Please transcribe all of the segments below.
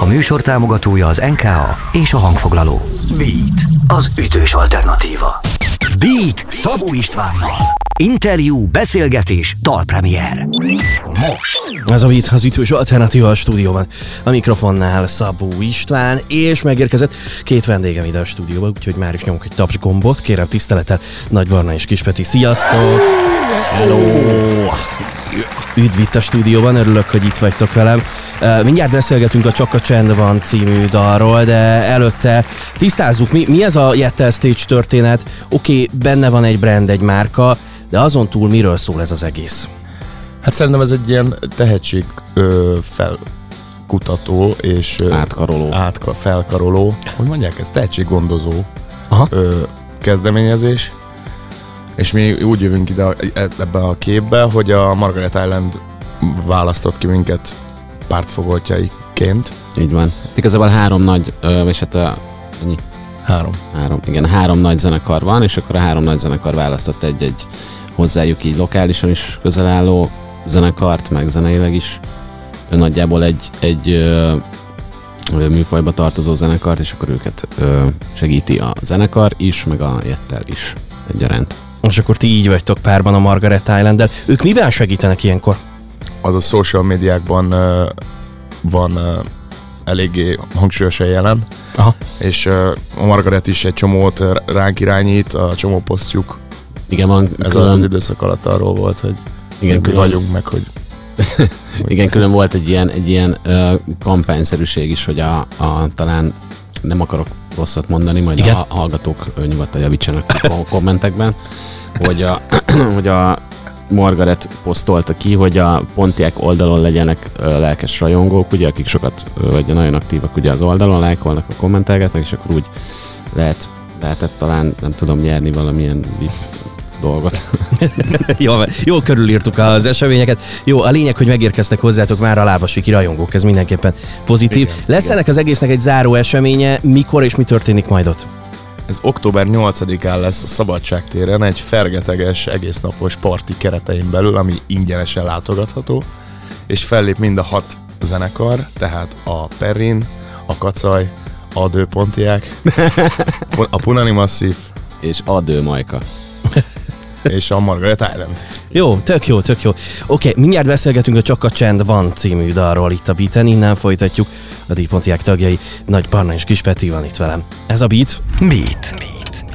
A műsor támogatója az NKA és a hangfoglaló. Beat, az ütős alternatíva. Beat Szabó Istvánnal. Interjú, beszélgetés, dalpremier. Most. Ez a Beat az ütős alternatíva a stúdióban. A mikrofonnál Szabó István, és megérkezett két vendégem ide a stúdióba, úgyhogy már is nyomok egy taps gombot. Kérem tiszteletet, Nagy Barna és Kispeti. Sziasztok! Hello! Üdv itt a stúdióban, örülök, hogy itt vagytok velem. Mindjárt beszélgetünk a Csak a Csend van című dalról, de előtte tisztázzuk, mi, mi ez a Jettel Stage történet. Oké, okay, benne van egy brand, egy márka, de azon túl miről szól ez az egész? Hát szerintem ez egy ilyen tehetség ö, felkutató és ö, Átkaroló. átka, felkaroló, hogy mondják ez, tehetséggondozó Aha. ö, kezdeményezés. És mi úgy jövünk ide e- ebbe a képbe, hogy a Margaret Island választott ki minket pártfogoltjaiként. Így van. Igazából három nagy, és hát a, ennyi, Három. három, igen, három nagy zenekar van, és akkor a három nagy zenekar választott egy-egy hozzájuk így lokálisan is közel álló zenekart, meg zeneileg is nagyjából egy, egy ö, műfajba tartozó zenekart, és akkor őket ö, segíti a zenekar is, meg a Jettel is egyaránt. És akkor ti így vagytok párban a Margaret island Ők miben segítenek ilyenkor? Az a social médiákban ö, van ö, eléggé hangsúlyosan jelen, Aha. és ö, a Margaret is egy csomót ránk irányít, a csomó posztjuk Igen, van ez külön, az időszak alatt arról volt, hogy igen, külön, vagyunk meg, hogy Igen, külön volt egy ilyen, egy ilyen ö, kampányszerűség is, hogy a, a talán nem akarok rosszat mondani, majd Igen. a hallgatók nyugodtan javítsanak a kommentekben, hogy a, hogy a Margaret posztolta ki, hogy a Pontiac oldalon legyenek lelkes rajongók, ugye, akik sokat, vagy nagyon aktívak ugye az oldalon, lájkolnak, a kommentelgetnek, és akkor úgy lehet, lehetett talán, nem tudom, nyerni valamilyen VIP dolgot. jó, jó körülírtuk az eseményeket. Jó, a lényeg, hogy megérkeztek hozzátok már a lábasviki rajongók, ez mindenképpen pozitív. Igen, Lesz igen. ennek az egésznek egy záró eseménye, mikor és mi történik majd ott? Ez október 8-án lesz a Szabadságtéren egy fergeteges, egésznapos parti keretein belül, ami ingyenesen látogatható, és fellép mind a hat zenekar, tehát a Perrin, a Kacaj, a Dőpontiák, a Punani Massive és adő Majka. És a Margaret Island. Jó, tök jó, tök jó. Oké, mindjárt beszélgetünk a Csak a Csend van című dalról itt a beaten, innen folytatjuk. A Díjpontiák tagjai Nagy Barna és Kis Peti van itt velem. Ez a beat, Beat. Beat.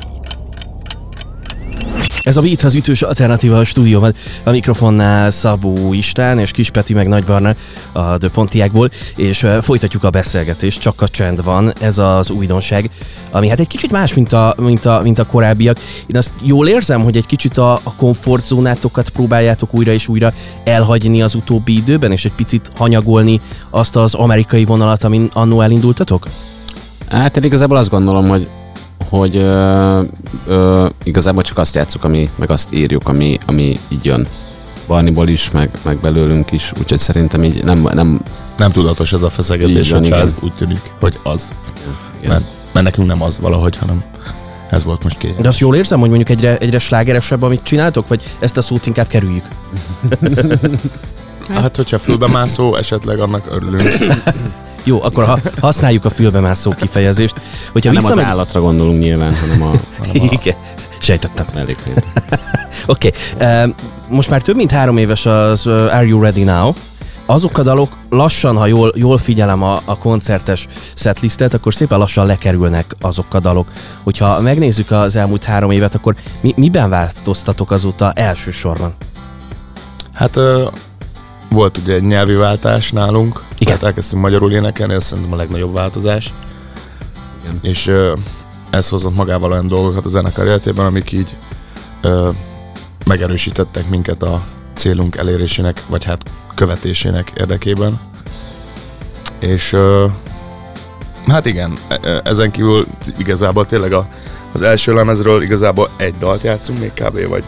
Ez a Beat az ütős alternatíva a stúdióban. A mikrofonnál Szabó István és Kis Peti meg Nagy Barna a The Pontiákból, és folytatjuk a beszélgetést, csak a csend van, ez az újdonság, ami hát egy kicsit más, mint a, mint a, mint a korábbiak. Én azt jól érzem, hogy egy kicsit a, a komfortzónátokat próbáljátok újra és újra elhagyni az utóbbi időben, és egy picit hanyagolni azt az amerikai vonalat, amin annó elindultatok? Hát én igazából azt gondolom, hogy hogy ö, ö, igazából csak azt játszuk, ami, meg azt írjuk, ami, ami így jön. Barniból is, meg, meg belőlünk is, úgyhogy szerintem így nem, nem Nem tudatos ez a feszegetés, igen. ez úgy tűnik, hogy az. igen. Mert, mert nekünk nem az valahogy, hanem ez volt most kény. De azt jól érzem, hogy mondjuk egyre, egyre slágeresebb, amit csináltok, vagy ezt a szót inkább kerüljük? Hát, hogyha fülbemászó, esetleg annak örülünk. Jó, akkor ha használjuk a fülbemászó kifejezést. Hogyha nem az visszamegy... állatra gondolunk nyilván, hanem a, hanem a Igen, sejtettem. Oké, okay. most már több mint három éves az uh, Are You Ready Now? Azok a dalok lassan, ha jól, jól figyelem a, a koncertes setlistet, akkor szépen lassan lekerülnek azok a dalok. Hogyha megnézzük az elmúlt három évet, akkor mi, miben változtatok azóta elsősorban? Hát volt ugye egy nyelvi váltás nálunk, Igen. tehát elkezdtünk magyarul énekelni, ez szerintem a legnagyobb változás. Igen. És ez hozott magával olyan dolgokat a zenekar életében, amik így ö, megerősítettek minket a célunk elérésének, vagy hát követésének érdekében. És ö, hát igen, e- e- ezen kívül igazából tényleg a, az első lemezről igazából egy dalt játszunk még kb. vagy,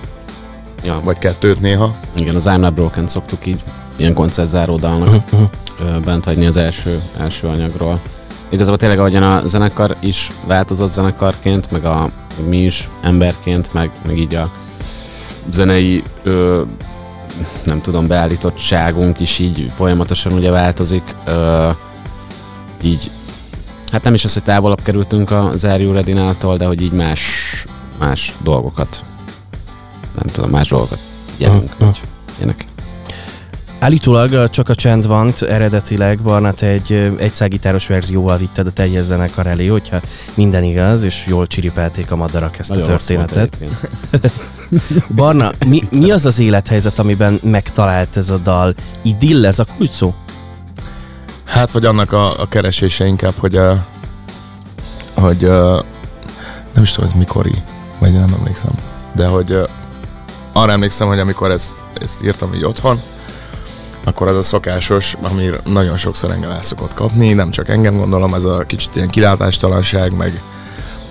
Ja, vagy kettőt néha. igen, az I'm Not Broken szoktuk így ilyen koncertzáró dalnak Uh-huh. bent hagyni az első, első anyagról. Igazából tényleg ahogyan a zenekar is változott zenekarként, meg, a, mi is emberként, meg, meg így a zenei ö, nem tudom, beállítottságunk is így folyamatosan ugye változik. Ö, így, hát nem is az, hogy távolabb kerültünk az Are You Ready-nától, de hogy így más, más dolgokat, nem tudom, más dolgokat jelünk, ah. vagy ilyenek. Állítólag csak a csend van, eredetileg Barnát egy ö, egyszágitáros verzióval vitted a teljes zenekar elé, hogyha minden igaz, és jól csiripelték a madarak ezt Nagyon a történetet. Barna, mi, mi az az élethelyzet, amiben megtalált ez a dal? Idill ez a kulcs szó? Hát, vagy annak a, a keresése inkább, hogy, uh, hogy uh, nem is tudom, ez mikori, vagy nem emlékszem, de hogy arra emlékszem, hogy amikor ezt, ezt írtam így otthon, akkor az a szokásos, ami nagyon sokszor engem el szokott kapni, nem csak engem gondolom, ez a kicsit ilyen kilátástalanság, meg,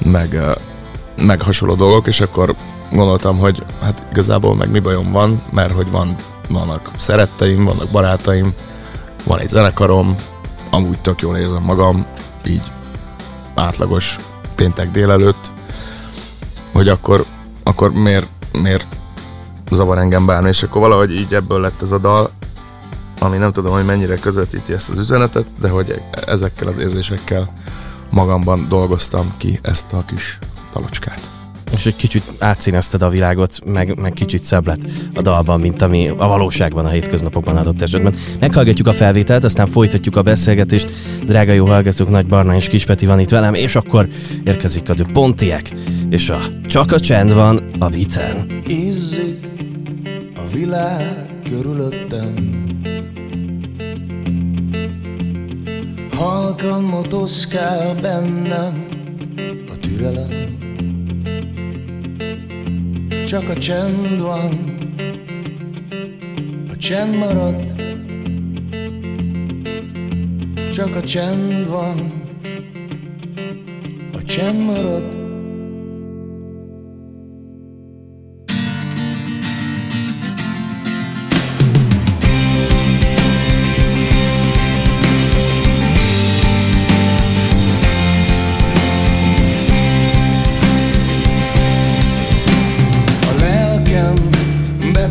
meg, meg hasonló dolgok, és akkor gondoltam, hogy hát igazából meg mi bajom van, mert hogy van, vannak szeretteim, vannak barátaim, van egy zenekarom, amúgy tök jól érzem magam, így átlagos péntek délelőtt, hogy akkor, akkor miért, miért zavar engem bármi, és akkor valahogy így ebből lett ez a dal, ami nem tudom, hogy mennyire közvetíti ezt az üzenetet, de hogy ezekkel az érzésekkel magamban dolgoztam ki ezt a kis dalocskát. És egy kicsit átszínezted a világot, meg, meg kicsit szebb lett a dalban, mint ami a valóságban a hétköznapokban adott esetben. Meghallgatjuk a felvételt, aztán folytatjuk a beszélgetést. Drága jó hallgatók, Nagy Barna és Kispeti van itt velem, és akkor érkezik a The Pontiek, és a Csak a csend van a Viten. Izzik a világ körülöttem Halkan motoszkál bennem a türelem. Csak a csend van, a csend marad. Csak a csend van, a csend marad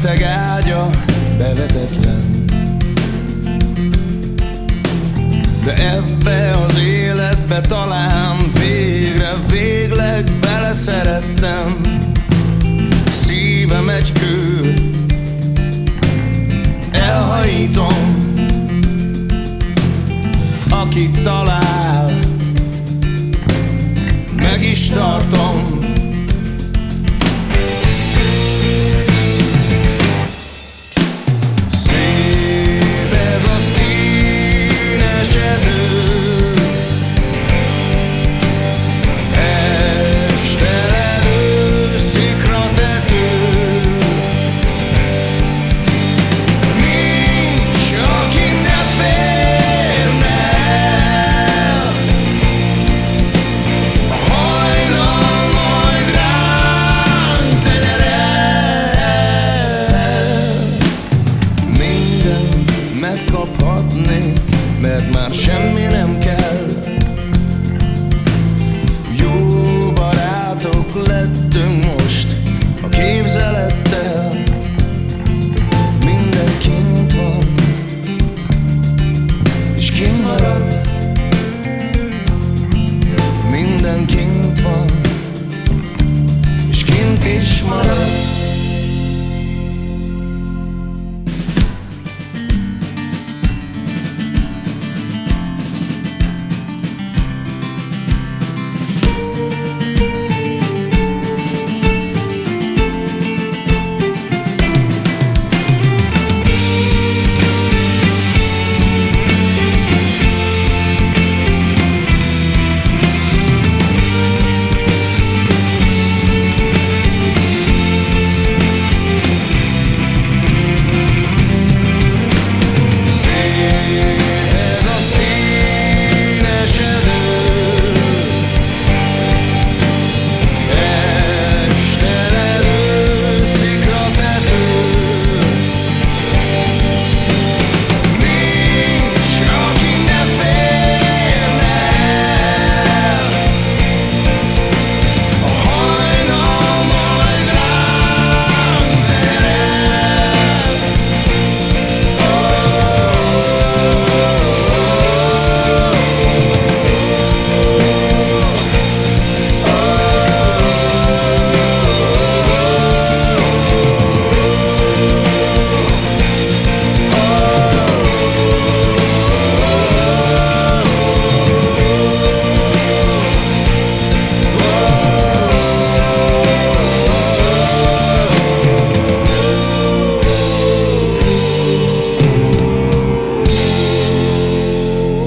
beteg ágya bevetetlen De ebbe az életbe talán végre, végleg beleszerettem. Szívem egy kő. Elhajítom. Akit talál Meg is tartom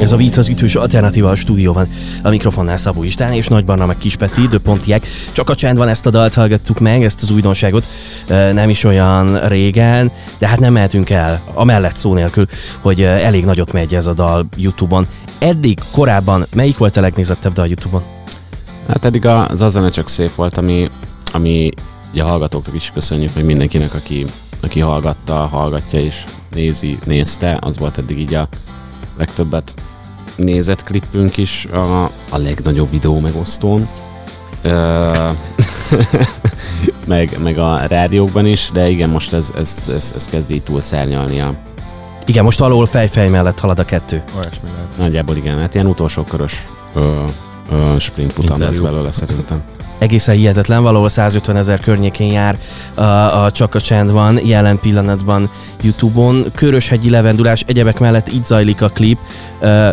Ez a Beat az ütős alternatíva a stúdióban. A mikrofonnál Szabó István és Nagy Barna meg Kispeti, de Pontiek. Csak a csend van, ezt a dalt hallgattuk meg, ezt az újdonságot. Nem is olyan régen, de hát nem mehetünk el, a mellett szó nélkül, hogy elég nagyot megy ez a dal Youtube-on. Eddig, korábban melyik volt a legnézettebb dal Youtube-on? Hát eddig az a zene csak szép volt, ami, ami ugye a hallgatóknak is köszönjük, hogy mindenkinek, aki, aki hallgatta, hallgatja és nézi, nézte, az volt eddig így a legtöbbet nézett klippünk is a, a legnagyobb videó megosztón. Ö, meg, meg a rádiókban is, de igen, most ez, ez, ez, ez kezd így túl szárnyalni a... Igen, most valahol fejfej mellett halad a kettő. Olyasmi lehet. Nagyjából igen, hát ilyen utolsó körös ö, sprint futam lesz belőle szerintem egészen hihetetlen, valahol 150 ezer környékén jár a, a Csak a Csend van jelen pillanatban Youtube-on. Köröshegyi levendulás, egyebek mellett itt zajlik a klip.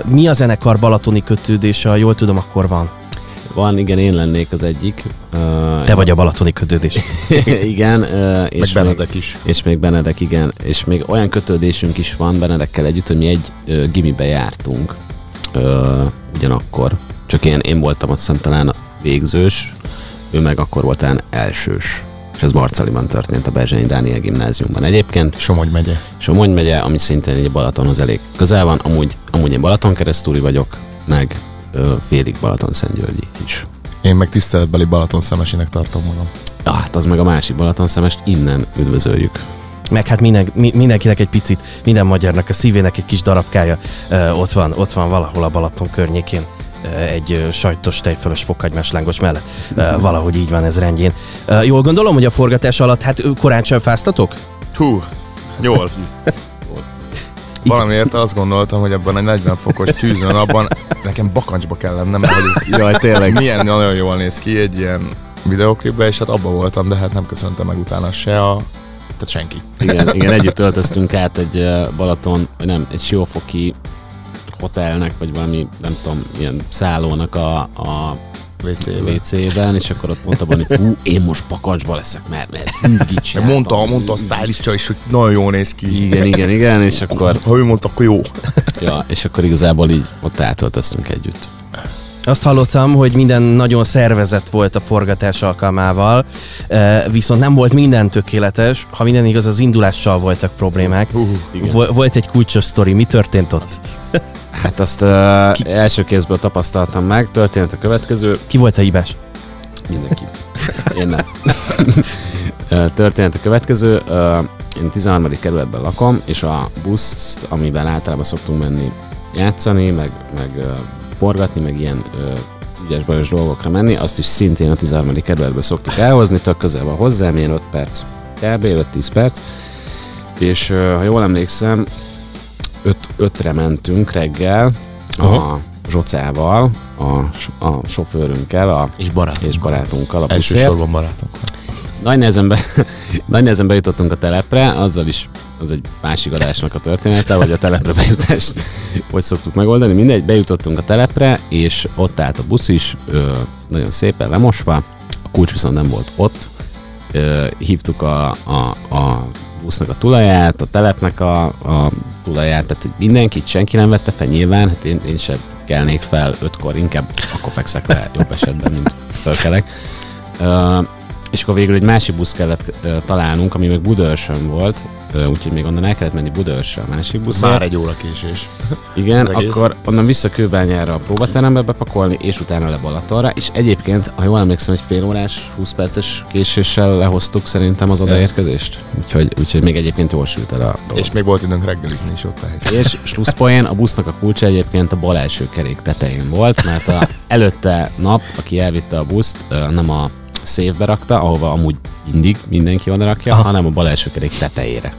Mi a zenekar balatoni kötődése, ha jól tudom, akkor van? Van, igen, én lennék az egyik. Te vagy a balatoni kötődés. igen. És Meg Benedek még, is. És még Benedek, igen. És még olyan kötődésünk is van Benedekkel együtt, hogy mi egy uh, gimibe jártunk uh, ugyanakkor. Csak én, én voltam azt hiszem talán végzős, ő meg akkor volt elsős. És ez Marcaliban történt a Berzsenyi Dániel gimnáziumban egyébként. Somogy megye. Somogy megye, ami szintén egy Balatonhoz elég közel van. Amúgy, amúgy én Balaton keresztúri vagyok, meg ö, félig Balaton Szentgyörgyi is. Én meg tiszteletbeli Balaton szemesinek tartom magam. Ja, hát az meg a másik Balaton szemest, innen üdvözöljük. Meg hát minden, mindenkinek egy picit, minden magyarnak a szívének egy kis darabkája ö, ott van, ott van valahol a Balaton környékén egy sajtos tejfölös fokhagymás lángos mellett. Valahogy így van ez rendjén. Jól gondolom, hogy a forgatás alatt hát korán sem fáztatok? Hú, jól. Valamiért azt gondoltam, hogy ebben egy 40 fokos tűzön abban nekem bakancsba kell lennem, mert ez Jaj, tényleg. milyen nagyon jól néz ki egy ilyen videoklipben, és hát abba voltam, de hát nem köszöntem meg utána se a tehát senki. Igen, igen együtt öltöztünk át egy Balaton, nem, egy siófoki hotelnek, vagy valami, nem tudom, ilyen szállónak a, a WC-ben. WC-ben, és akkor ott mondta hogy fú, én most pakacsba leszek, mert, mert így Mondta, mondta a stylista is, hogy nagyon jól néz ki. Igen, igen, igen, és akkor... Ha ő mondta, akkor jó. Ja, és akkor igazából így ott átöltöztünk együtt. Azt hallottam, hogy minden nagyon szervezett volt a forgatás alkalmával, viszont nem volt minden tökéletes. Ha minden igaz, az indulással voltak problémák. Uh, volt egy kulcsos sztori, mi történt ott? Hát azt uh, első kézből tapasztaltam meg, történt a következő. Ki volt a hibás? Mindenki. Én nem. történt a következő. Én 13. kerületben lakom, és a buszt, amivel általában szoktunk menni játszani, meg, meg forgatni, meg ilyen ügyes bajos dolgokra menni, azt is szintén a 13. kerületbe szoktuk elhozni, tök közel van hozzám, ilyen 5 perc, kb. 5-10 perc, és ha jól emlékszem, öt, ötre mentünk reggel Aha. a Zsocával, a, a sofőrünkkel a, és, barátunkkal. és barátunkkal. A Elsősorban barátunkkal. Nagy nehezen, be, nagy nehezen bejutottunk a telepre, azzal is az egy másik adásnak a története, vagy a telepre bejutást, hogy szoktuk megoldani. Mindegy, bejutottunk a telepre, és ott állt a busz is, nagyon szépen lemosva, a kulcs viszont nem volt ott. Hívtuk a, a, a busznak a tulaját, a telepnek a, a tulaját, tehát hogy mindenkit, senki nem vette fel nyilván, hát én, én sem kelnék fel ötkor, inkább akkor fekszek le jobb esetben, mint fölkelek. Uh, és akkor végül egy másik busz kellett uh, találnunk, ami meg Budaörsön volt, úgyhogy még onnan el kellett menni Budaörsre a másik buszra. Már egy óra késés. Igen, akkor onnan vissza Kőbányára a próbaterembe bepakolni, és utána le Balatonra, és egyébként, ha jól emlékszem, egy fél órás, 20 perces késéssel lehoztuk szerintem az odaérkezést. Úgyhogy, úgyhogy még egyébként jól sült el a dolog. És még volt időnk reggelizni is ott a helyszín. És slusszpoén, a busznak a kulcsa egyébként a bal első kerék tetején volt, mert a előtte nap, aki elvitte a buszt, nem a szévbe rakta, ahova amúgy mindig mindenki oda rakja, Aha. hanem a bal első kerék tetejére.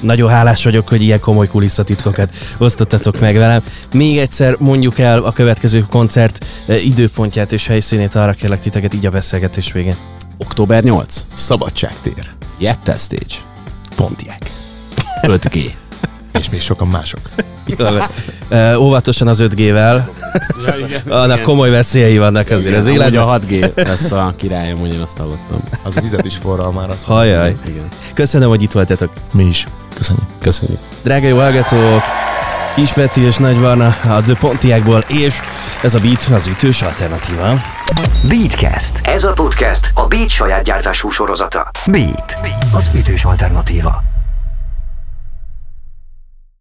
Nagyon hálás vagyok, hogy ilyen komoly kulisszatitkokat osztottatok meg velem. Még egyszer mondjuk el a következő koncert eh, időpontját és helyszínét, arra kérlek titeket így a beszélgetés végén. Október 8. Szabadságtér. Jettel Stage. Pontiák. 5G. és még sokan mások. Uh, óvatosan az 5G-vel. Ja, igen, Annak igen. komoly veszélyei vannak azért az életben. a 6G lesz a királyom, hogy én azt hallottam. Az vizet is forral már. Az Hajjaj. Igen. Köszönöm, hogy itt voltatok. Mi is. Köszönjük. Köszönjük. Drága jó hallgatók, Kis Peti és Nagy Varna a The Pontiákból, és ez a Beat az ütős alternatíva. Beatcast. Ez a podcast a Beat saját gyártású sorozata. Beat. Az ütős alternatíva.